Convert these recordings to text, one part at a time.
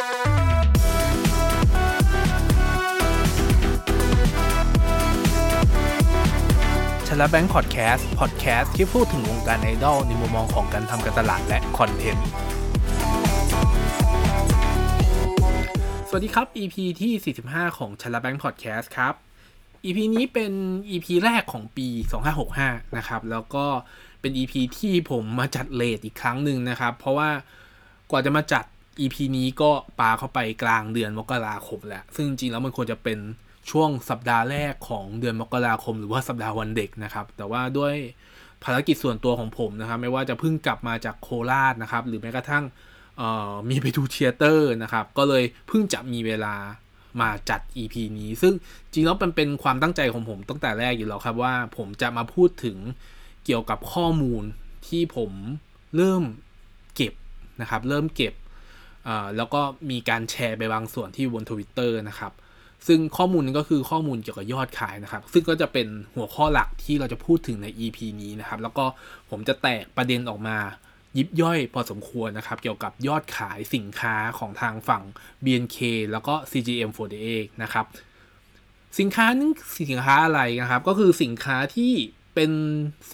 ชลแบงค์พอดแคสต์พอดแคสต์ที่พูดถึงวงการไอดอลในมุมมองของการทำการตลาดและคอนเทนต์ สวัสดีครับ EP ที่ 45 ของชลแบงค์พอดแคสต์ครับ EP นี้เป็น EP แรกของปี 2565 นะครับ แล้วก็เป็น EP ที่ผมมาจัดเลทอีกครั้งหนึ่งนะครับ เพราะว่ากว่าจะมาจัด EP นี้ก็ปาเข้าไปกลางเดือนมกราคมแล้ว ซึ่งจริงแล้วมันควรจะเป็นช่วงสัปดาห์แรกของเดือนมกราคม หรือว่าสัปดาห์วันเด็กนะครับ แต่ว่าด้วยภารกิจส่วนตัวของผมนะครับ ไม่ว่าจะเพิ่งกลับมาจากโคราชนะครับ หรือแม้กระทั่งมีไปดูเทเตอร์นะครับ ก็เลยเพิ่งจะมีเวลามาจัด EP นี้ ซึ่งจริงแล้วมันเป็นความตั้งใจของผมตั้งแต่แรกอยู่แล้วครับว่าผมจะมาพูดถึงเกี่ยวกับข้อมูลที่ผมเริ่มเก็บนะครับ เริ่มเก็บ แล้วก็มีการแชร์ไปบางส่วนที่บนทวิตเตอร์นะครับ ซึ่งข้อมูลนี้ก็คือข้อมูลเกี่ยวกับยอดขายนะครับ ซึ่งก็จะเป็นหัวข้อหลักที่เราจะพูดถึงใน EP นี้นะครับ แล้วก็ผมจะแตกประเด็นออกมายิบย่อยพอสมควรนะครับ เกี่ยวกับยอดขายสินค้าของทางฝั่ง BNK แล้วก็ CGM48 นะครับ สินค้านี้สินค้าอะไรนะครับ ก็คือสินค้าที่เป็น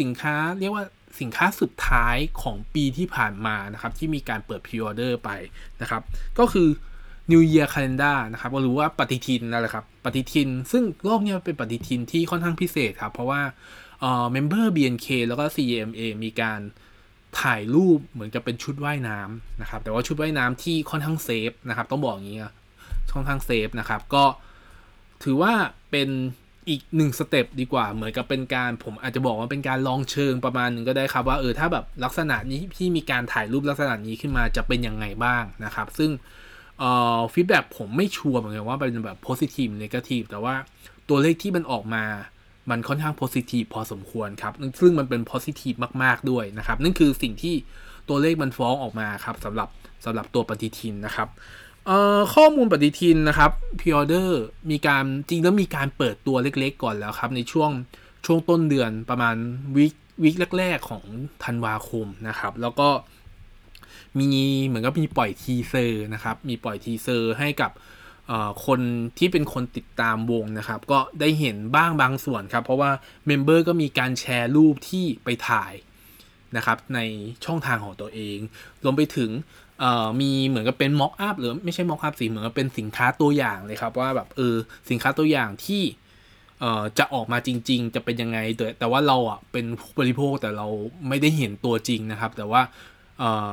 สินค้าเรียกว่า สินค้าสุดท้ายของปีที่ผ่านมานะครับที่มีการเปิด pre-order ไปนะครับ ก็คือ New Year Calendar นะครับหรือว่าปฏิทินนั่นแหละครับปฏิทิน ซึ่งรอบนี้เป็นปฏิทินที่ค่อนข้างพิเศษครับ เพราะว่าเอ่อ member BNK แล้วก็ CGM มีการถ่ายรูปเหมือนกับเป็นชุดว่ายน้ำนะครับ แต่ว่าชุดว่ายน้ำที่ค่อนข้าง safe นะครับ ต้องบอกอย่างนี้ค่อนข้าง safe นะครับ ก็ถือว่าเป็น อีกหนึ่ง step ดีกว่า เหมือนกับเป็นการผมอาจจะบอกว่าเป็นการลองเชิงประมาณหนึ่งก็ได้ครับว่าเออถ้าแบบลักษณะนี้ที่มีการถ่ายรูปลักษณะนี้ขึ้นมาจะเป็นยังไงบ้างนะครับ ซึ่งเอ่อ feedback ผมไม่ชัวร์เหมือนกันว่าเป็นแบบ positive negative แต่ว่าตัวเลขที่มันออกมามันค่อนข้าง positive พอสมควรครับ ซึ่งมันเป็น positive มาก ๆ ด้วยนะครับ นั่นคือสิ่งที่ตัวเลขมันฟ้องออกมาครับสำหรับสำหรับตัวปฏิทินนะครับ เอ่อข้อมูลปฏิทินนะครับ pre-order มีการจริงแล้วมีการเปิดตัวเล็กๆ ก่อนแล้วครับ ในช่วงช่วงต้นเดือนประมาณ week week แรกๆ ของธันวาคมนะครับ แล้วก็มีเหมือนกับมีปล่อย teaser นะครับ มีปล่อย teaser ให้กับคนที่เป็นคนติดตามวงนะครับ ก็ได้เห็นบ้างบางส่วนครับ เพราะว่า member ก็มีการแชร์รูปที่ไปถ่ายนะครับในช่องทางของตัวเองรวมไปถึง มีเหมือนกับเป็น mock up หรือไม่ใช่ mock up สิเหมือนกับเป็นสินค้าตัวอย่างเลยครับ ว่าแบบเออสินค้าตัวอย่างที่เอ่อจะออกมาจริง ๆ จะเป็นยังไงแต่แต่ว่าเราอะเป็นผู้บริโภคแต่เราไม่ได้เห็นตัวจริงนะครับ แต่ว่าเอ่อ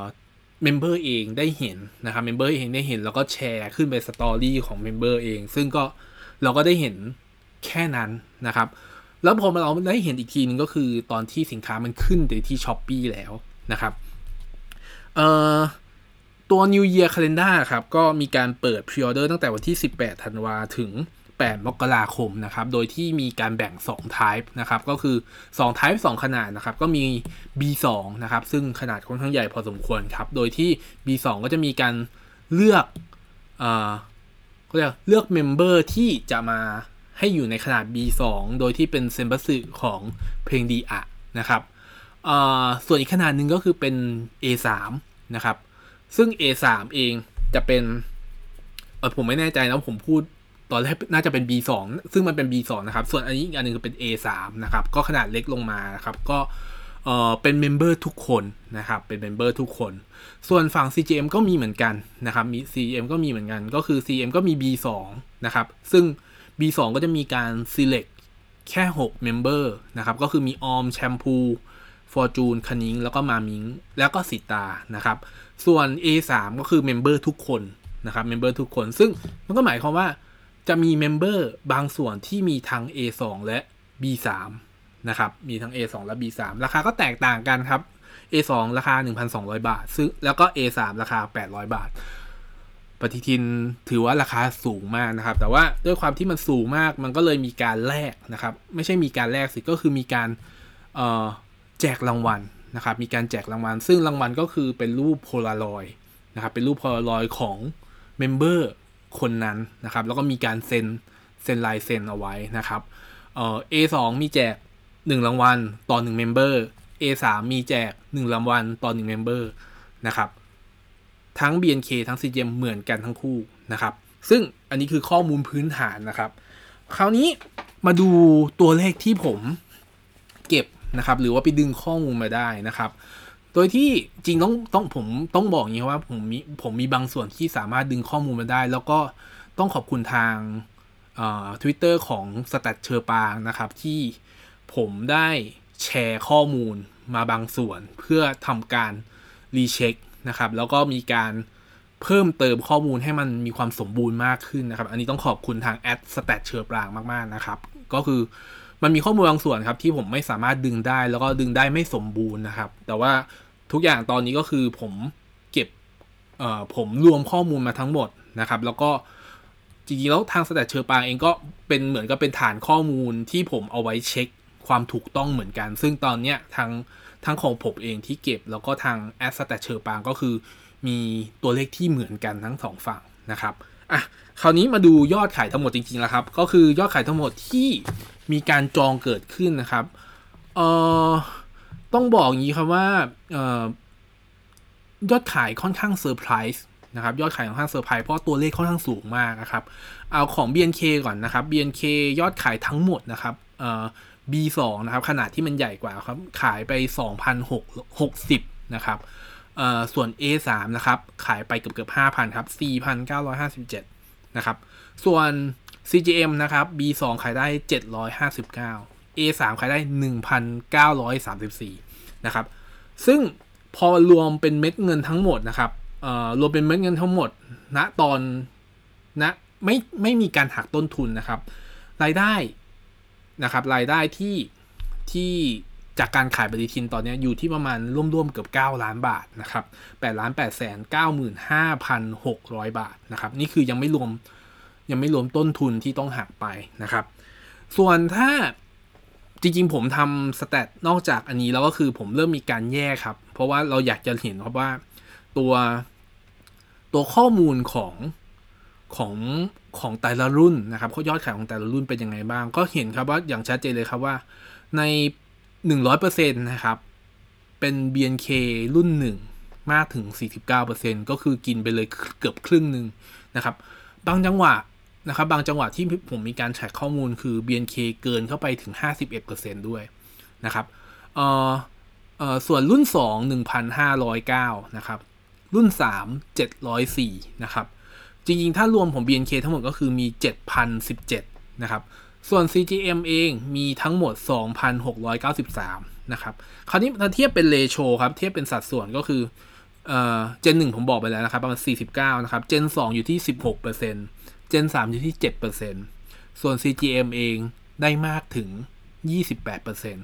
member เองได้เห็นนะครับ member เองได้เห็นแล้วก็แชร์ขึ้นไป story ของ member เอง ซึ่งก็เราก็ได้เห็นแค่นั้นนะครับ แล้วพอเราได้เห็นอีกทีนึงก็คือตอนที่สินค้ามันขึ้นในที่ช้อปปีแล้วนะครับเอ่อ ตัว New Year Calendar ครับ ก็มีการเปิดพรีออเดอร์ตั้งแต่วันที่ 18 ธันวาถึง 8 มกราคมนะครับ โดยที่มีการแบ่ง 2 type นะครับ ก็คือ 2 type 2 ขนาดนะครับ ก็มี B2 นะครับ ซึ่งขนาดค่อนข้างใหญ่พอสมควรครับ โดยที่ B2 ก็จะมีการเลือกเอ่อเรียกเลือก member ที่จะมาให้อยู่ในขนาด B2 โดยที่เป็นเซ็มบัตสึของเพลง D.AAA นะครับส่วนอีกขนาดหนึ่งก็คือเป็น A3 นะครับ ซึ่ง A3 เองจะเป็นเออผมไม่แน่ใจนะผมพูดตอนแรกน่าจะเป็น B2 ซึ่งมันเป็น B2 นะครับ ส่วนอันนี้อีกอันนึงคือเป็น A3 นะครับ ก็ขนาดเล็กลงมานะครับ ก็เออเป็น member ทุกคนนะครับ เป็น member ทุกคน ส่วนฝั่ง CGM ก็มีเหมือนกันนะครับมี CGM ก็มีเหมือนกัน ก็คือ CGM ก็มี B2 นะครับ ซึ่ง B2 ก็จะมีการ select แค่ 6 member นะครับ ก็คือมีออมแชมพู ฟอร์จูนคนิ้งแล้วก็มามิ้งค์แล้วก็สิตานะครับ ส่วน A3 ก็คือ member ทุกคนนะครับ member ทุกคน ซึ่งมันก็หมายความว่าจะมี member บางส่วนที่มีทั้ง A2 และ B3 นะครับ มีทั้ง A2 และ B3 ราคาก็แตกต่างกันครับ A2 ราคา 1,200 บาท ซึ่งแล้วก็ A3 ราคา 800 บาท ปฏิทินถือว่าราคาสูงมากนะครับ แต่ว่าด้วยความที่มันสูงมากมันก็เลยมีการแลกนะครับ ไม่ใช่มีการแลกสิ ก็คือมีการเอ่อ แจกรางวัลนะครับมีการแจกรางวัล ซึ่งรางวัลก็คือเป็นรูปโพลารอยนะครับเป็นรูปโพลารอยของเมมเบอร์คนนั้นนะครับแล้วก็มีการเซ็นเซ็นลายเซ็นเอาไว้นะครับเอ่อ A2 มีแจก 1 รางวัลต่อ1 member A3 มีแจก 1 รางวัลต่อ1 member นะครับทั้ง BNK ทั้ง CGM เหมือนกันทั้งคู่นะครับซึ่งอันนี้คือข้อมูลพื้นฐานนะครับ คราวนี้มาดูตัวเลขที่ผมเก็บ นะครับ หรือว่าไปดึงข้อมูลมาได้นะครับ โดยที่จริงต้องต้องผมต้องบอกอย่างนี้ว่าผมมีผมมีบางส่วนที่สามารถดึงข้อมูลมาได้ แล้วก็ต้องขอบคุณทางทวิตเตอร์ของ Stat เฌอปรางนะครับ ที่ผมได้แชร์ข้อมูลมาบางส่วน เพื่อทำการ recheck นะครับ แล้วก็มีการเพิ่มเติมข้อมูลให้มันมีความสมบูรณ์มากขึ้นนะครับ อันนี้ต้องขอบคุณทางแอด Stat เฌอปรางมาก ๆ นะครับ ก็คือ มันมีข้อมูลบางส่วนครับที่ผมไม่สามารถดึงได้ แล้วก็ดึงได้ไม่สมบูรณ์นะครับ แต่ว่าทุกอย่างตอนนี้ก็คือผมเก็บผมรวมข้อมูลมาทั้งหมดนะครับ แล้วก็จริงๆแล้วทาง Stat เฌอปรางเองก็เป็นเหมือนกับเป็นฐานข้อมูลที่ผมเอาไว้เช็คความถูกต้องเหมือนกัน ซึ่งตอนเนี้ยทางทั้งของผมเองที่เก็บ แล้วก็ทางแอด Stat เฌอปรางก็คือ มีตัวเลขที่เหมือนกันทั้งสองฝั่งนะครับอะ คราวนี้มาดูยอดขายทั้งหมดจริงๆแล้วครับ ก็คือยอดขายทั้งหมดที่มีการจองเกิดขึ้นนะครับเอ่อต้องบอกอย่างนี้ครับว่าเอ่อยอดขายค่อนข้างเซอร์ไพรส์นะครับยอดขายค่อนข้างเซอร์ไพรส์เพราะตัวเลขค่อนข้างสูงมากนะครับ เอาของ BNK ก่อนนะครับ BNK ยอดขายทั้งหมดนะครับเอ่อ B2 นะครับขนาดที่มันใหญ่กว่าครับขายไป2,660นะครับเอ่อส่วน A3 นะครับขายไปเกือบเกือบ5,000 ครับ 4,957 นะครับ ส่วน CGM นะครับ B2 ขายได้ 759 A3 ขายได้ 1,934 นะครับ ซึ่งพอรวมเป็นเม็ดเงินทั้งหมดนะครับรวมเป็นเม็ดเงินทั้งหมดณตอนณไม่ไม่มีการหักต้นทุนนะครับ รายได้นะครับ รายได้ที่ที่ จากการขายปฏิทินตอนนี้อยู่ที่ประมาณร่วมๆเกือบ 9 ล้านบาทนะครับ8ล้าน8แสน95,600 บาทนะครับนี่คือยังไม่รวมยังไม่รวมต้นทุนที่ต้องหักไปนะครับ ส่วนถ้าจริง ๆ ผมทำสแตทนอกจากอันนี้แล้วก็คือผมเริ่มมีการแยกครับ เพราะว่าเราอยากจะเห็นครับว่าตัวตัวข้อมูลของของของแต่ละรุ่นนะครับยอดขายของแต่ละรุ่นเป็นยังไงบ้าง ก็เห็นครับว่าอย่างชัดเจนเลยครับว่า ใน 100%นะครับ เป็น BNK รุ่น 1 มากถึง 49%ก็คือกินไปเลยเกือบครึ่งหนึ่งนะครับ บางจังหวะนะครับ บางจังหวะที่ผมมีการแชร์ข้อมูลคือ BNK เกินเข้าไปถึง 51%ด้วยนะครับเอ่อเอ่อส่วนรุ่น 2 1,509 นะครับ รุ่น 3 704 นะครับ จริงๆ ถ้ารวมของ BNK ทั้งหมดก็คือมี 7,017 นะครับ ส่วน CGM เองมีทั้งหมด 2,693 นะครับ คราวนี้ถ้าเทียบเป็นเลโชครับ เทียบเป็นสัดส่วนก็คือเอ่อเจน1ผมบอกไปแล้วนะครับ ประมาณ 49 นะครับ เจน 2 อยู่ที่ 16%เจน 3 อยู่ที่ 7%ส่วน CGM เองได้มากถึง 28%น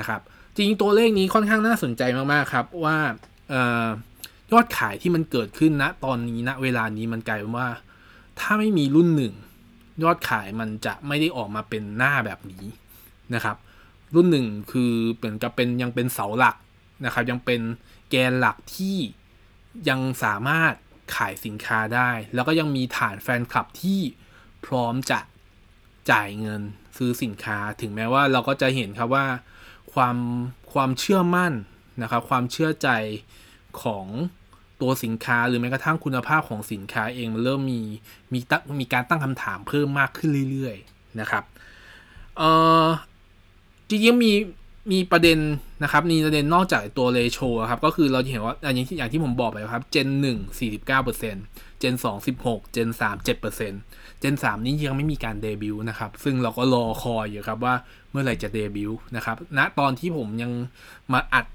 ะครับ จริงๆตัวเลขนี้ค่อนข้างน่าสนใจมาก ๆ ครับ ว่าเอ่อยอดขายที่มันเกิดขึ้นณตอนนี้ณเวลานี้มันกลายเป็นว่า ถ้าไม่มีรุ่นหนึ่ง ยอดขายมันจะไม่ได้ออกมาเป็นหน้าแบบนี้นะครับ รุ่นหนึ่งคือเหมือนกับเป็นยังเป็นเสาหลักนะครับ ยังเป็นแกนหลักที่ยังสามารถขายสินค้าได้ แล้วก็ยังมีฐานแฟนคลับที่พร้อมจะจ่ายเงินซื้อสินค้า ถึงแม้ว่าเราก็จะเห็นครับว่าความความเชื่อมั่นนะครับ ความเชื่อใจของ ตัวสินค้าหรือแม้กระทั่งคุณภาพของสินค้าเองมันเริ่มมีมีตั้งมีการตั้งคำถามเพิ่มมากขึ้นเรื่อยๆนะครับเอ่อจริงๆมีมีประเด็นนะครับมีประเด็นนอกจากตัวเลโชครับก็คือเราจะเห็นว่าอย่างที่อย่างที่ผมบอกไปครับเจนหนึ่งสี่สิบเก้าเปอร์เซ็นต์เจนสองสิบหกเจนสามเจ็ดเปอร์เซ็นต์เจนสามนี้ยังไม่มีการเดบิวต์นะครับ ซึ่งเราก็รอคอยอยู่ครับว่าเมื่อไหร่จะเดบิวต์นะครับณตอนที่ผมยังมาอัด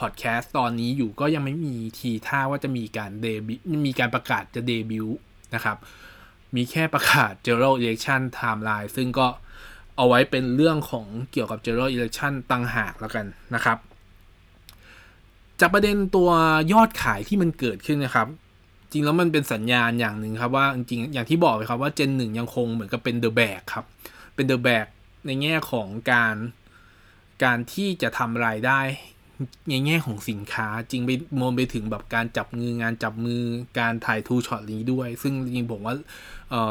พอดแคสต์ตอนนี้อยู่ก็ยังไม่มีทีท่าว่าจะมีการเดบิมีการประกาศจะเดบิวนะครับ มีแค่ประกาศ general election timeline ซึ่งก็เอาไว้เป็นเรื่องของเกี่ยวกับ general election ตังหากแล้วกันนะครับ จากประเด็นตัวยอดขายที่มันเกิดขึ้นนะครับ จริงแล้วมันเป็นสัญญาณอย่างหนึ่งครับว่าจริงอย่างที่บอกไปครับว่าเจนหนึ่งยังคงเหมือนกับเป็นเดอะแบกครับ เป็นเดอะแบกในแง่ของการการที่จะทำรายได้ ในแง่ของสินค้าจริงไปมองไปถึงแบบการจับมืองานจับมือการถ่ายทูช็อตนี้ด้วย ซึ่งจริงผมว่า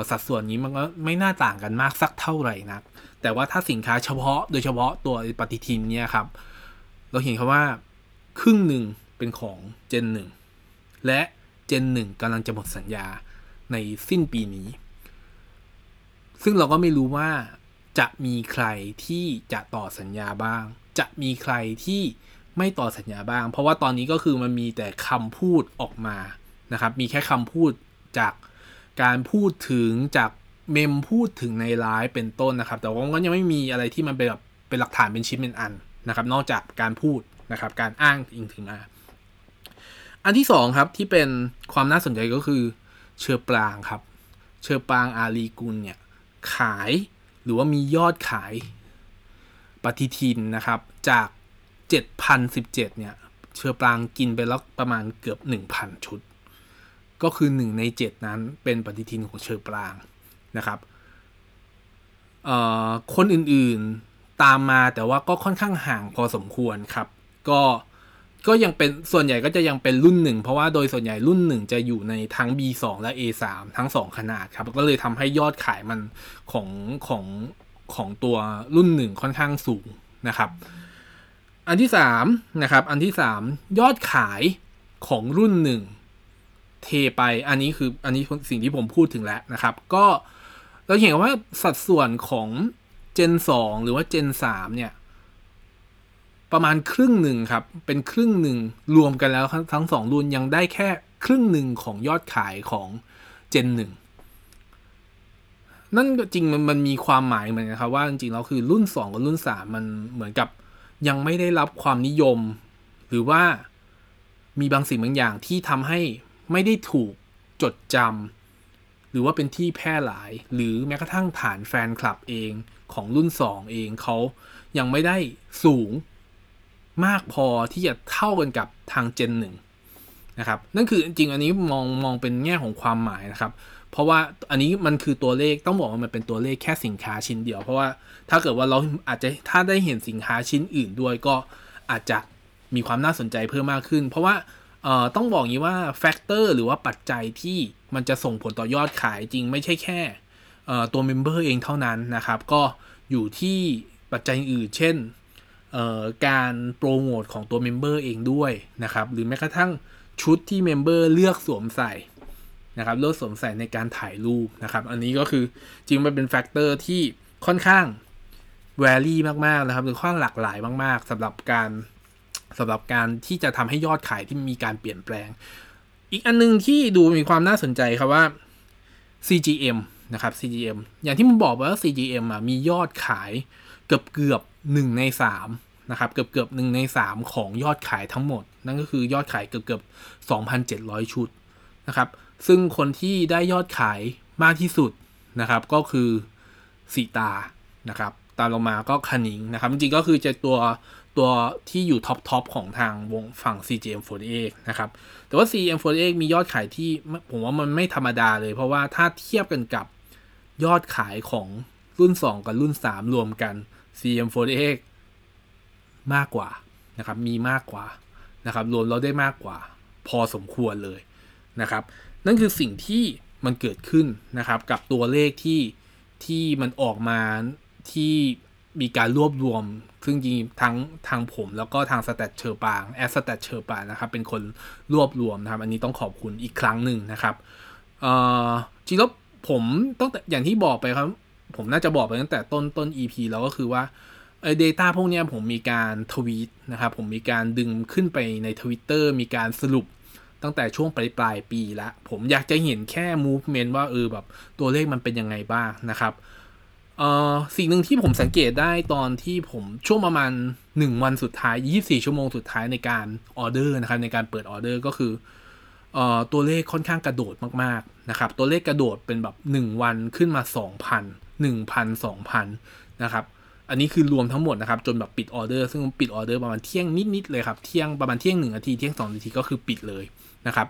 สัดส่วนนี้มันก็ไม่น่าต่างกันมากสักเท่าไหร่นัก แต่ว่าถ้าสินค้าเฉพาะโดยเฉพาะตัวปฏิทินเนี่ยครับ เราเห็นครับว่าครึ่งหนึ่งเป็นของเจนหนึ่งและเจนหนึ่งกำลังจะหมดสัญญาในสิ้นปีนี้ ซึ่งเราก็ไม่รู้ว่าจะมีใครที่จะต่อสัญญาบ้าง จะมีใครที่ ไม่ต่อสัญญาบ้าง เพราะว่าตอนนี้ก็คือมันมีแต่คำพูดออกมานะครับ มีแค่คำพูดจากการพูดถึงจากเมมพูดถึงในไลฟ์เป็นต้นนะครับ แต่ว่าก็ยังไม่มีอะไรที่มันเป็นแบบเป็นหลักฐานเป็นชิ้นเป็นอันนะครับ นอกจากการพูดนะครับ การอ้างอิงถึงมาอันที่สองครับที่เป็นความน่าสนใจก็คือเชอปรางครับ เชอปรางอาลีกุลเนี่ยขายหรือว่ามียอดขายปฏิทินนะครับจาก 7,017 เนี่ย เชอปรางกินไปแล้วประมาณเกือบ 1,000 ชุด ก็คือหนึ่งใน 7 นั้นเป็นปฏิทินของเชอปรางนะครับคนอื่นๆตามมาแต่ว่าก็ค่อนข้างห่างพอสมควรครับ ก็ก็ยังเป็นส่วนใหญ่ก็จะยังเป็นรุ่นหนึ่งเพราะว่าโดยส่วนใหญ่รุ่นหนึ่งจะอยู่ในทั้ง B2 และ A3 ทั้ง 2 ขนาดครับ ก็เลยทำให้ยอดขายมันของของของตัวรุ่นหนึ่งค่อนข้างสูงนะครับ อันที่3นะครับอันที่ 3 ยอดขายของรุ่นหนึ่งเทไปอันนี้คืออันนี้สิ่งที่ผมพูดถึงแล้วนะครับ ก็เราเห็นว่าสัดส่วนของ Gen 2 หรือว่า Gen 3 เนี่ย ประมาณครึ่งหนึ่งครับ เป็นครึ่งหนึ่งรวมกันแล้วทั้งสองรุ่นยังได้แค่ครึ่งหนึ่งของยอดขายของเจนหนึ่งนั่นจริงมันมันมีความหมายเหมือนกันครับว่าจริงๆแล้วคือรุ่นสองกับรุ่นสามมันเหมือนกับ ยังไม่ได้รับความนิยม หรือว่ามีบางสิ่งบางอย่างที่ทำให้ไม่ได้ถูกจดจำหรือว่าเป็นที่แพร่หลาย หรือแม้กระทั่งฐานแฟนคลับเองของรุ่นสองเองเขายังไม่ได้สูงมากพอที่จะเท่ากันกับทางเจนหนึ่งนะครับ นั่นคือจริงอันนี้มองมองเป็นแง่ของความหมายนะครับ เพราะว่าอันนี้มันคือตัวเลขต้องบอกว่ามันเป็นตัวเลขแค่สินค้าชิ้นเดียว เพราะว่าถ้าเกิดว่าเราอาจจะถ้าได้เห็นสินค้าชิ้นอื่นด้วยก็อาจจะมีความน่าสนใจเพิ่มมากขึ้น เพราะว่าต้องบอกงี้ว่า factor หรือว่าปัจจัยที่มันจะส่งผลต่อยอดขายจริงไม่ใช่แค่ตัว member เองเท่านั้นนะครับ ก็อยู่ที่ปัจจัยอื่น เช่นการโปรโมทของตัว member เองด้วยนะครับ หรือแม้กระทั่งชุดที่ member เเลือกสวมใส่ นะครับลือกสวมใส่ในการถ่ายรูปนะครับ อันนี้ก็คือจริงมันเป็น factor ที่ค่อนข้าง vary มากๆนะครับ หรือค่อนข้างหลากหลายมาก ๆสำหรับการสำหรับการที่จะทำให้ยอดขายที่มีการเปลี่ยนแปลง อีกอันนึงที่ดูมีความน่าสนใจครับว่า CGM นะครับ CGM อย่างที่ผมบอกว่า CGM อะมียอดขายเกือบเกือบหนึ่งในสามนะครับ เกือบเกือบหนึ่งในสามของยอดขายทั้งหมด นั่นก็คือยอดขายเกือบเกือบสองพันเจ็ดร้อยชุดนะครับ ซึ่งคนที่ได้ยอดขายมากที่สุดนะครับ ก็คือสิตานะครับ ตามลงมาก็คนิ้งนะครับ จริงๆก็คือจะตัวตัวที่อยู่ top top ของทางวงฝั่ง CGM48 นะครับ แต่ว่า CGM48 มียอดขายที่ผมว่ามันไม่ธรรมดาเลย เพราะว่าถ้าเทียบกันกับยอดขายของรุ่น 2 กับรุ่น 3 รวมกัน CGM48 มากกว่านะครับ มีมากกว่านะครับ รวมเราได้มากกว่า พอสมควรเลยนะครับ นั่นคือสิ่งที่มันเกิดขึ้นนะครับ กับตัวเลขที่ที่มันออกมาที่มีการรวบรวม ซึ่งจริงทั้งทางผม แล้วก็ทาง Stat เฌอปรางแอด Stat เฌอปรางนะครับ เป็นคนรวบรวมนะครับ อันนี้ต้องขอบคุณอีกครั้งหนึ่งนะครับจริงแล้วผมต้องอย่างที่บอกไปครับ ผมน่าจะบอกไปตั้งแต่ต้นต้น EP แล้วก็คือว่าไอ้ data พวกนี้ผมมีการทวีตนะครับ ผมมีการดึงขึ้นไปใน Twitter มีการสรุป ตั้งแต่ช่วงปลายปลายปีละผมอยากจะเห็นแค่ movement ว่าเออแบบตัวเลขมันเป็นยังไงบ้างนะครับเอ่อสิ่งหนึ่งที่ผมสังเกตได้ตอนที่ผมช่วงประมาณ 1 วันสุดท้าย 24 ชั่วโมงสุดท้ายในการออเดอร์นะครับในการเปิดออเดอร์ก็คือเอ่อตัวเลขค่อนข้างกระโดดมากๆนะครับตัวเลขกระโดดเป็นแบบ 1 วันขึ้นมา 2,000 1,000 2,000นะครับอันนี้คือรวมทั้งหมดนะครับจนแบบปิดออเดอร์ซึ่งปิดออเดอร์ประมาณเที่ยงนิดๆเลยครับเที่ยงประมาณเที่ยงหนึ่งนาทีเที่ยงสองนาทีก็คือปิดเลย นะครับ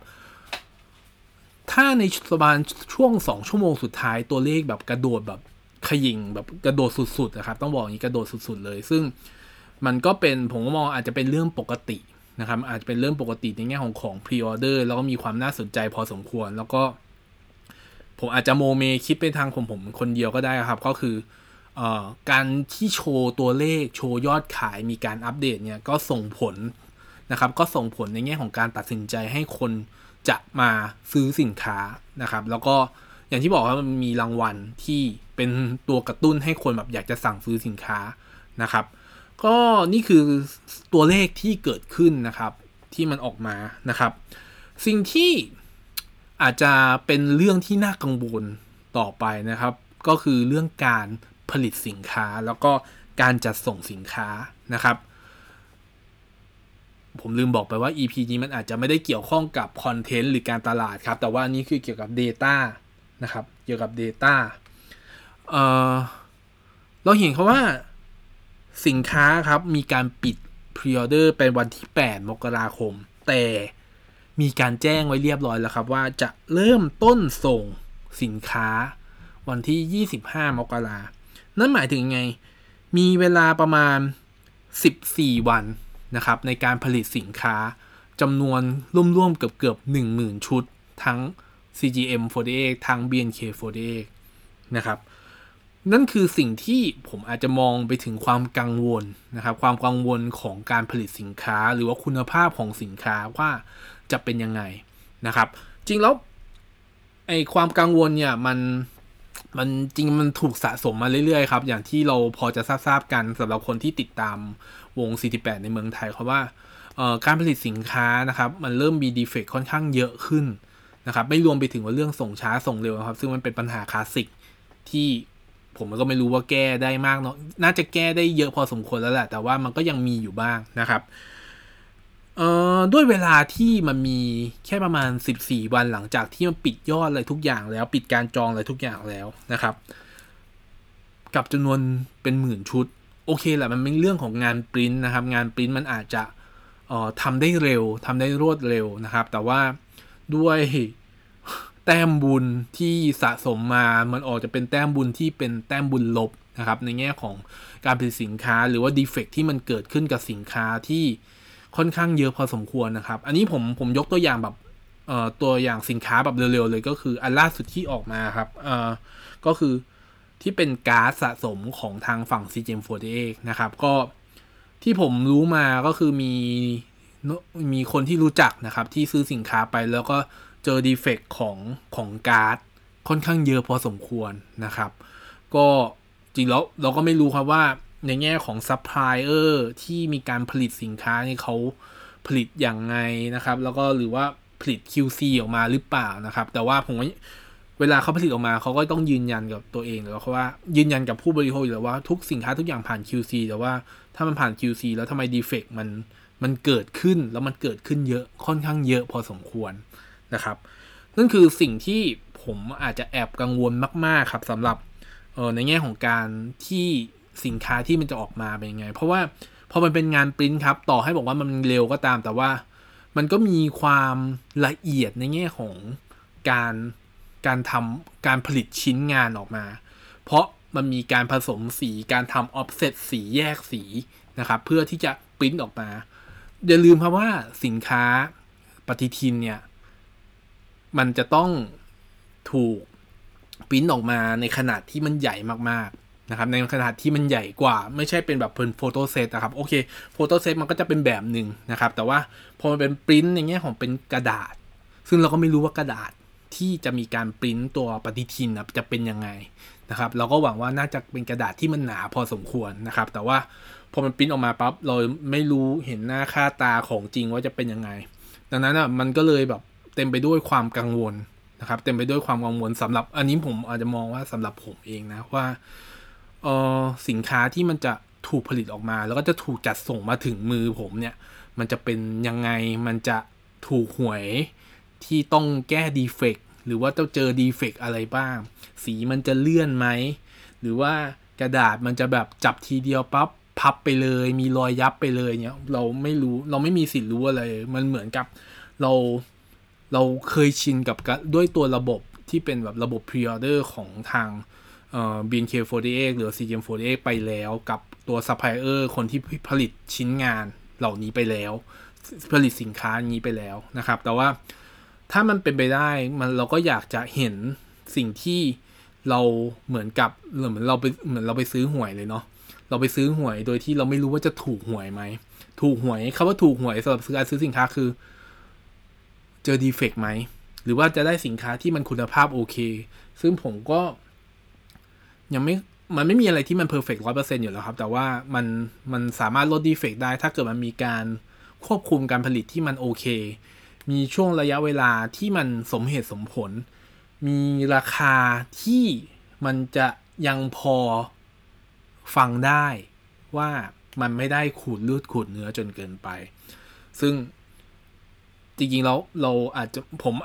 ถ้าในประมาณช่วงสองชั่วโมงสุดท้ายตัวเลขแบบกระโดดแบบขยิงแบบกระโดดสุดๆนะครับ ต้องบอกอย่างนี้กระโดดสุดๆเลย ซึ่งมันก็เป็นผมมองอาจจะเป็นเรื่องปกตินะครับ อาจจะเป็นเรื่องปกติในแง่ของของ pre-order แล้วก็มีความน่าสนใจพอสมควร แล้วก็ ผมอาจจะโมเมคิดไปทางของผมคนเดียวก็ได้ครับ ก็คือการที่โชว์ตัวเลขโชว์ยอดขายมีการอัปเดตเนี่ยก็ส่งผล นะครับ ก็ส่งผลในแง่ของการตัดสินใจให้คนจะมาซื้อสินค้านะครับ แล้วก็อย่างที่บอกว่ามันมีรางวัลที่เป็นตัวกระตุ้นให้คนแบบอยากจะสั่งซื้อสินค้านะครับ ก็นี่คือตัวเลขที่เกิดขึ้นนะครับ ที่มันออกมานะครับ สิ่งที่อาจจะเป็นเรื่องที่น่ากังวลต่อไปนะครับ ก็คือเรื่องการผลิตสินค้าแล้วก็การจัดส่งสินค้านะครับ ผมลืมบอกไปว่า EP นี้มันอาจจะไม่ได้เกี่ยวข้องกับคอนเทนต์หรือการตลาดครับ แต่ว่านี่คือเกี่ยวกับ Data นะครับ เกี่ยวกับ Data เออเราเห็นเขาว่าสินค้าครับ มีการปิดพรีออเดอร์เป็นวันที่ 8 มกราคม แต่มีการแจ้งไว้เรียบร้อยแล้วครับ ว่าจะเริ่มต้นส่งสินค้าวันที่ 25 มกรานั่นหมายถึงไง มีเวลาประมาณ 14 วัน นะครับในการผลิตสินค้าจำนวนร่วมๆเกือบเกือบ10,000 ชุด ทั้ง CGM 48ทั้ง BNK 48นะครับนั่นคือสิ่งที่ผมอาจจะมองไปถึงความกังวลนะครับความกังวลของการผลิตสินค้า หรือว่าคุณภาพของสินค้าว่าจะเป็นยังไงนะครับ จริงแล้วไอความกังวลเนี่ยมันมันจริงมันถูกสะสมมาเรื่อยๆครับ อย่างที่เราพอจะทราบๆกันสำหรับคนที่ติดตาม วง 48 ในเมืองไทยเพราะว่าการผลิตสินค้านะครับ มันเริ่มมีดีเฟกค่อนข้างเยอะขึ้นนะครับ ไม่รวมไปถึงว่าเรื่องส่งช้าส่งเร็วนะครับ ซึ่งมันเป็นปัญหาคลาสสิกที่ผมก็ไม่รู้ว่าแก้ได้มากเนาะน่าจะแก้ได้เยอะพอสมควรแล้วแหละ แต่ว่ามันก็ยังมีอยู่บ้างนะครับเอ่อด้วยเวลาที่มันมีแค่ประมาณ 14 วันหลังจากที่มันปิดยอดอะไรทุกอย่างแล้ว ปิดการจองอะไรทุกอย่างแล้วนะครับ กับจำนวนเป็นหมื่นชุด โอเคแหละมันเป็นเรื่องของงานปริ้นนะครับ งานปริ้นมันอาจจะออทำได้เร็วทำได้รวดเร็วนะครับ แต่ว่าด้วยแต้มบุญที่สะสมมา มันออกจะเป็นแต้มบุญที่เป็นแต้มบุญลบนะครับ ในแง่ของการผลิตสินค้าหรือว่าดีเฟกที่มันเกิดขึ้นกับสินค้าที่ค่อนข้างเยอะพอสมควรนะครับ อันนี้ผมผมยกตัวอย่างแบบตัวอย่างสินค้าแบบเร็วๆเลยก็คืออันล่าสุดที่ออกมาครับก็คือ ที่เป็นการ์ดสะสมของทางฝั่ง CGM48 นะครับ ก็ที่ผมรู้มาก็คือมีมีคนที่รู้จักนะครับ ที่ซื้อสินค้าไปแล้วก็เจอ defect ของของการ์ดค่อนข้างเยอะพอสมควรนะครับ ก็จริงแล้วเราก็ไม่รู้ครับว่าในแง่ของซัพพลายเออร์ที่มีการผลิตสินค้านี่เขาผลิตอย่างไงนะครับ แล้วก็หรือว่าผลิต QC ออกมาหรือเปล่านะครับ แต่ว่าผม เวลาเขาผลิตออกมาเขาก็ต้องยืนยันกับตัวเองแล้วเพราะว่ายืนยันกับผู้บริโภคอยู่ว่าทุกสินค้าทุกอย่างผ่าน QC แต่ว่าถ้ามันผ่าน QC แล้วทำไมดีเฟกมันมันเกิดขึ้นแล้วมันเกิดขึ้นเยอะค่อนข้างเยอะพอสมควรนะครับ นั่นคือสิ่งที่ผมอาจจะแอบกังวลมาก ๆ ครับสำหรับเออในแง่ของการที่สินค้าที่มันจะออกมาเป็นยังไง เพราะว่าพอมันเป็นงานปริ้นครับ ต่อให้บอกว่ามันเร็วก็ตาม แต่ว่ามันก็มีความละเอียดในแง่ของการ การทำการผลิตชิ้นงานออกมา เพราะมันมีการผสมสีการทำออฟเซตสีแยกสีนะครับ เพื่อที่จะปริ้นออกมา อย่าลืมครับว่าสินค้าปฏิทินเนี่ย มันจะต้องถูกปริ้นออกมาในขนาดที่มันใหญ่มากๆนะครับ ในขนาดที่มันใหญ่กว่า ไม่ใช่เป็นแบบเป็นโฟโต้เซตนะครับโอเคโฟโต้เซตมันก็จะเป็นแบบหนึ่งนะครับ แต่ว่าพอมันเป็นปริ้นอย่างเงี้ยของเป็นกระดาษ ซึ่งเราก็ไม่รู้ว่ากระดาษ ที่จะมีการปริ้นตัวปฏิทินนะจะเป็นยังไงนะครับ เราก็หวังว่าน่าจะเป็นกระดาษที่มันหนาพอสมควรนะครับ แต่ว่าพอมันปริ้นออกมาปั๊บเราไม่รู้เห็นหน้าค่าตาของจริงว่าจะเป็นยังไง ดังนั้นอะมันก็เลยแบบเต็มไปด้วยความกังวลนะครับ เต็มไปด้วยความกังวลสำหรับอันนี้ผมอาจจะมองว่าสำหรับผมเองนะว่าเออสินค้าที่มันจะถูกผลิตออกมา แล้วก็จะถูกจัดส่งมาถึงมือผมเนี่ย มันจะเป็นยังไงมันจะถูกหวย ที่ต้องแก้ defect หรือว่าต้องเจอ defect อะไรบ้าง สีมันจะเลื่อนไหม หรือว่ากระดาษมันจะแบบจับทีเดียวปั๊บพับไปเลย มีรอยยับไปเลยเนี่ยเราไม่รู้เราไม่มีสิทธิ์รู้อะไร มันเหมือนกับเราเราเคยชินกับด้วยตัวระบบที่เป็นแบบระบบ pre-order ของทางเอ่อ BNK48 หรือ CGM48 ไปแล้วกับตัวซัพพลายเออร์คนที่ผลิตชิ้นงานเหล่านี้ไปแล้ว ผลิตสินค้านี้ไปแล้วนะครับ แต่ว่า ถ้ามันเป็นไปได้มันเราก็อยากจะเห็นสิ่งที่เราเหมือนกับเหมือนเราไปเหมือนเราไปซื้อหวยเลยเนาะเราไปซื้อหวยโดยที่เราไม่รู้ว่าจะถูกหวยไหมถูกหวยคำว่าถูกหวยสำหรับการซื้อสินค้าคือ เจอ defect ไหมหรือว่าจะได้สินค้าที่มันคุณภาพโอเค ซึ่งผมก็ ยังไม่มันไม่มีอะไรที่มัน perfect ร้อยเปอร์เซ็นต์อยู่แล้วครับ แต่ว่ามันมันสามารถลด defect ได้ ถ้าเกิดมันมีการควบคุมการผลิตที่มันโอเค มีช่วงระยะเวลาที่มันสมเหตุสมผล มีราคาที่มันจะยังพอฟังได้ว่ามันไม่ได้ขูดเลือดขูดเนื้อจนเกินไป ซึ่งจริงๆแล้วเราอาจจะผม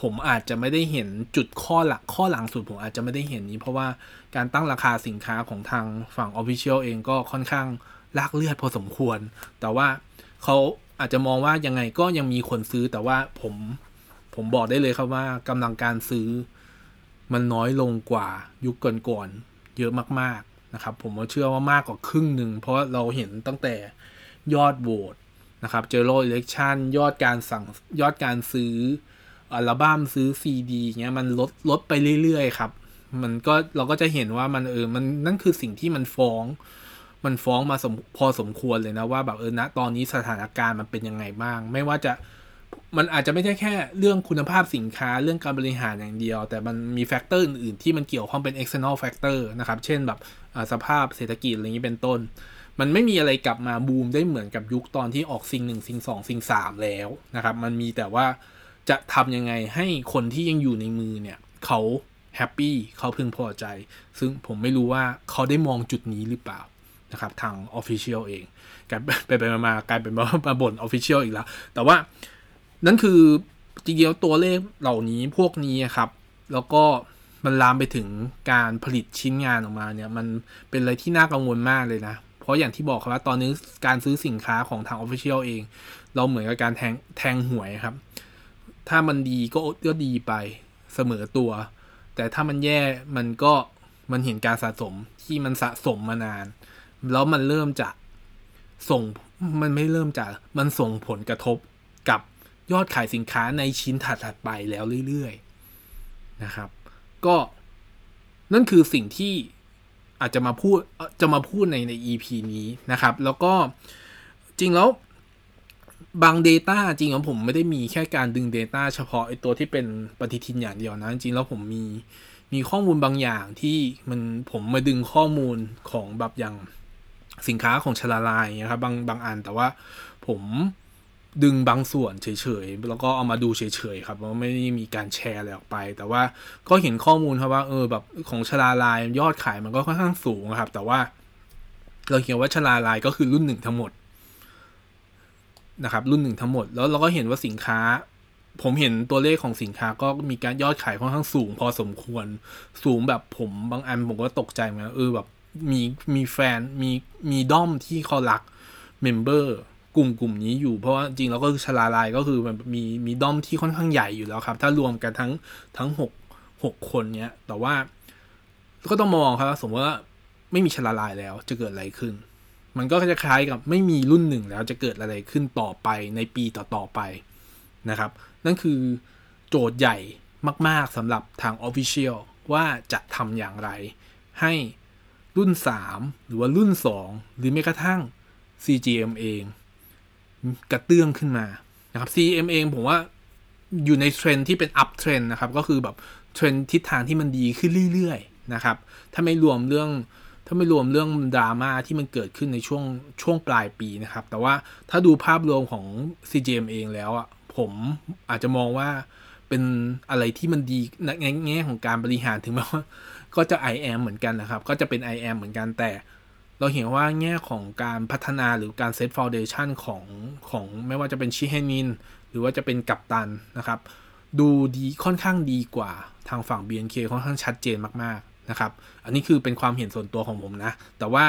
ผมอาจจะไม่ได้เห็นจุดข้อหลักข้อหลังสุดผมอาจจะไม่ได้เห็นนี้ เพราะว่าการตั้งราคาสินค้าของทางฝั่ง Official เองก็ค่อนข้างลากเลือดพอสมควร แต่ว่าเขา อาจจะมองว่ายังไงก็ยังมีคนซื้อแต่ว่าผมผมบอกได้เลยครับว่ากำลังการซื้อมันน้อยลงกว่ายุคก่อนๆเยอะมากๆนะครับ ผมเชื่อว่ามากกว่าครึ่งหนึ่ง เพราะเราเห็นตั้งแต่ยอดโหวตนะครับ General Election ยอดการสั่งยอดการซื้ออัลบั้มซื้อซีดีเงี้ยมันลดลดไปเรื่อยๆครับ มันก็เราก็จะเห็นว่ามันเออมันนั่นคือสิ่งที่มันฟ้อง มันฟ้องมาสมพอสมควรเลยนะว่าแบบเออณตอนนี้สถานการณ์มันเป็นยังไงบ้าง ไม่ว่าจะมันอาจจะไม่ใช่แค่เรื่องคุณภาพสินค้าเรื่องการบริหารอย่างเดียว แต่มันมี factor อื่นๆที่มันเกี่ยวข้องเป็น external factor นะครับ เช่นแบบสภาพเศรษฐกิจอะไรอย่างนี้เป็นต้น มันไม่มีอะไรกลับมาบูมได้เหมือนกับยุคตอนที่ออกซิงหนึ่งซิงสองซิงสามแล้วนะครับ มันมีแต่ว่าจะทำยังไงให้คนที่ยังอยู่ในมือเนี่ยเขาแฮปปี้เขาพึงพอใจ ซึ่งผมไม่รู้ว่าเขาได้มองจุดนี้หรือเปล่า นะครับทาง Official เองกลายไปไปมากลายเป็นมาบ่น Official อีกแล้ว แต่ว่านั่นคือจริงๆตัวเลขเหล่านี้พวกนี้ครับ แล้วก็มันลามไปถึงการผลิตชิ้นงานออกมาเนี่ย มันเป็นอะไรที่น่ากังวลมากเลยนะ เพราะอย่างที่บอกครับว่าตอนนี้การซื้อสินค้าของทาง Official เอง เราเหมือนกับการแทงแทงหวยครับ ถ้ามันดีก็ก็ดีไปเสมอตัว แต่ถ้ามันแย่มันก็มันเห็นการสะสมที่มันสะสมมานาน แล้วมันเริ่มจะส่งมันไม่เริ่มจะมันส่งผลกระทบกับยอดขายสินค้าในชิ้นถัดๆไปแล้วเรื่อยๆนะครับ ก็นั่นคือสิ่งที่อาจจะมาพูดจะมาพูดในใน EP นี้นะครับ แล้วก็จริงแล้วบาง Data จริงของผมไม่ได้มีแค่การดึง Data เฉพาะไอตัวที่เป็นปฏิทินอย่างเดียวนะ จริงแล้วผมมีมีข้อมูลบางอย่างที่มันผมมาดึงข้อมูลของแบบอย่าง สินค้าของชลาลายนะครับบางบางอันแต่ว่าผมดึงบางส่วนเฉยๆ แล้วก็เอามาดูเฉยๆครับว่าไม่ได้มีการแชร์อะไรออกไป แต่ว่าก็เห็นข้อมูลครับว่าเออแบบของชลาลายยอดขายมันก็ค่อนข้างสูงครับ แต่ว่าเราเห็นว่าชลาลายก็คือรุ่นหนึ่งทั้งหมดนะครับรุ่นหนึ่งทั้งหมด แล้วเราก็เห็นว่าสินค้า ผมเห็นตัวเลขของสินค้าก็มีการยอดขายค่อนข้างสูง พอสมควรสูงแบบผมบางอันผมก็ตกใจเหมือนกันเออแบบ มีมีแฟนมีมีด้อมที่เขารักเมมเบอร์กลุ่มกลุ่มนี้อยู่เพราะว่าจริงแล้วก็ชลาลายก็คือมันมีมีด้อมที่ค่อนข้างใหญ่อยู่แล้วครับ ถ้ารวมกันทั้งทั้งหกหกคนเนี้ย แต่ว่าก็ต้องมองครับ สมมติว่าไม่มีชลาลายแล้วจะเกิดอะไรขึ้น มันก็จะคล้ายกับไม่มีรุ่นหนึ่งแล้วจะเกิดอะไรขึ้นต่อไปในปีต่อๆไปนะครับ นั่นคือโจทย์ใหญ่มาก ๆสำหรับทาง Official ว่าจะทำอย่างไรให้ รุ่น 3 หรือว่ารุ่น 2 หรือแม้กระทั่ง CGM เองกระเตื้องขึ้นมานะครับ CGM เองผมว่าอยู่ในเทรนที่เป็น uptrend นะครับ ก็คือแบบเทรนทิศทางที่มันดีขึ้นเรื่อยๆนะครับ ถ้าไม่รวมเรื่องถ้าไม่รวมเรื่องดราม่าที่มันเกิดขึ้นในช่วงช่วงปลายปีนะครับ แต่ว่าถ้าดูภาพรวมของ CGM เองแล้วอะผมอาจจะมองว่าเป็นอะไรที่มันดีในแง่ของการบริหารถึงแม้ว่า ก็จะ I am เหมือนกันนะครับ ก็จะเป็น I am เหมือนกันแต่ เราเห็นว่าแง่ของการพัฒนาหรือการเซตฟาวเดชันของของไม่ว่าจะเป็นชิเฮนิน หรือว่าจะเป็นกัปตันนะครับ ดูดีค่อนข้างดีกว่าทางฝั่ง BNK ค่อนข้างชัดเจนมากๆนะครับ อันนี้คือเป็นความเห็นส่วนตัวของผมนะ แต่ว่า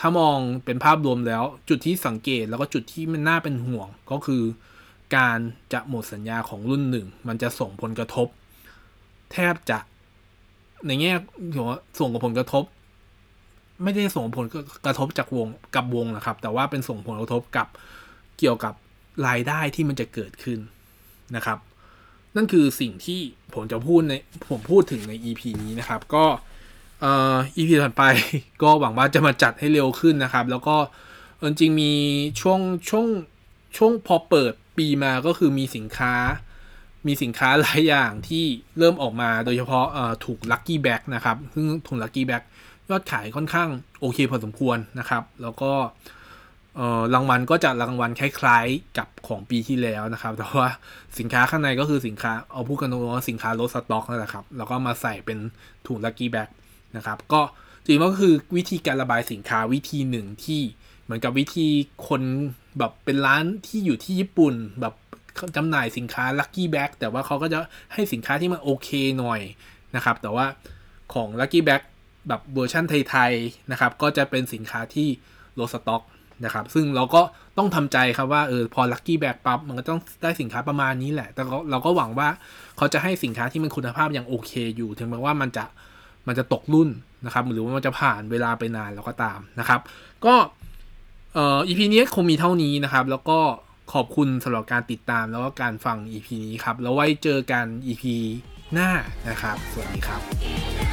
ถ้ามองเป็นภาพรวมแล้วจุดที่สังเกตแล้วก็จุดที่มันน่าเป็นห่วงก็คือ การจะหมดสัญญาของรุ่นหนึ่ง มันจะส่งผลกระทบ แทบจะ ในแง่หัวส่งผลกระทบ ไม่ได้ส่งผลกระทบจากวงกับวงนะครับ แต่ว่าเป็นส่งผลกระทบกับเกี่ยวกับรายได้ที่มันจะเกิดขึ้นนะครับ นั่นคือสิ่งที่ผมจะพูดในผมพูดถึงใน EP นี้นะครับ ก็เอ่อ EP ถัดไป ก็หวังว่าจะมาจัดให้เร็วขึ้นนะครับ แล้วก็จริงๆมีช่วงช่วงช่วงพอเปิดปีมาก็คือมีสินค้า มีสินค้าหลายอย่างที่เริ่มออกมาโดยเฉพาะถูก Lucky b a ็กนะครับ ซึ่งถุง Lucky b a ็กยอดขายค่อนข้างโอเคพอสมควรนะครับ แล้วก็รางวัลก็จะรางวัลคล้ายๆกับของปีที่แล้วนะครับ แต่ว่าสินค้าข้างในก็คือสินค้าเอาพูดกันตรงๆว่าสินค้าลดสต็อกนั่นแหละครับ แล้วก็มาใส่เป็นถุง Lucky b a ็กนะครับ ก็จริงก็คือวิธีการระบายสินค้าวิธีหนึ่งที่เหมือนกับวิธีคนแบบเป็นร้านที่อยู่ที่ญี่ปุ่นแบบ จำหน่ายสินค้า Lucky Bag แต่ว่าเขาก็จะให้สินค้าที่มันโอเคหน่อยนะครับ แต่ว่าของ Lucky Bag แบบเวอร์ชันไทยๆนะครับ ก็จะเป็นสินค้าที่โละสต็อกนะครับ ซึ่งเราก็ต้องทำใจครับว่าเออพอ Lucky Bag ปั๊บมันก็ต้องได้สินค้าประมาณนี้แหละ แต่เราก็หวังว่าเขาจะให้สินค้าที่มันคุณภาพยังโอเคอยู่ ถึงแม้ว่ามันจะมันจะตกรุ่นนะครับ หรือว่ามันจะผ่านเวลาไปนานแล้วก็ตามนะครับ ก็เอ่อ EP นี้คงมีเท่านี้นะครับ แล้วก็ ขอบคุณสำหรับการติดตามแล้วก็การฟัง EP นี้ครับ แล้วไว้เจอกัน EP หน้านะครับ สวัสดีครับ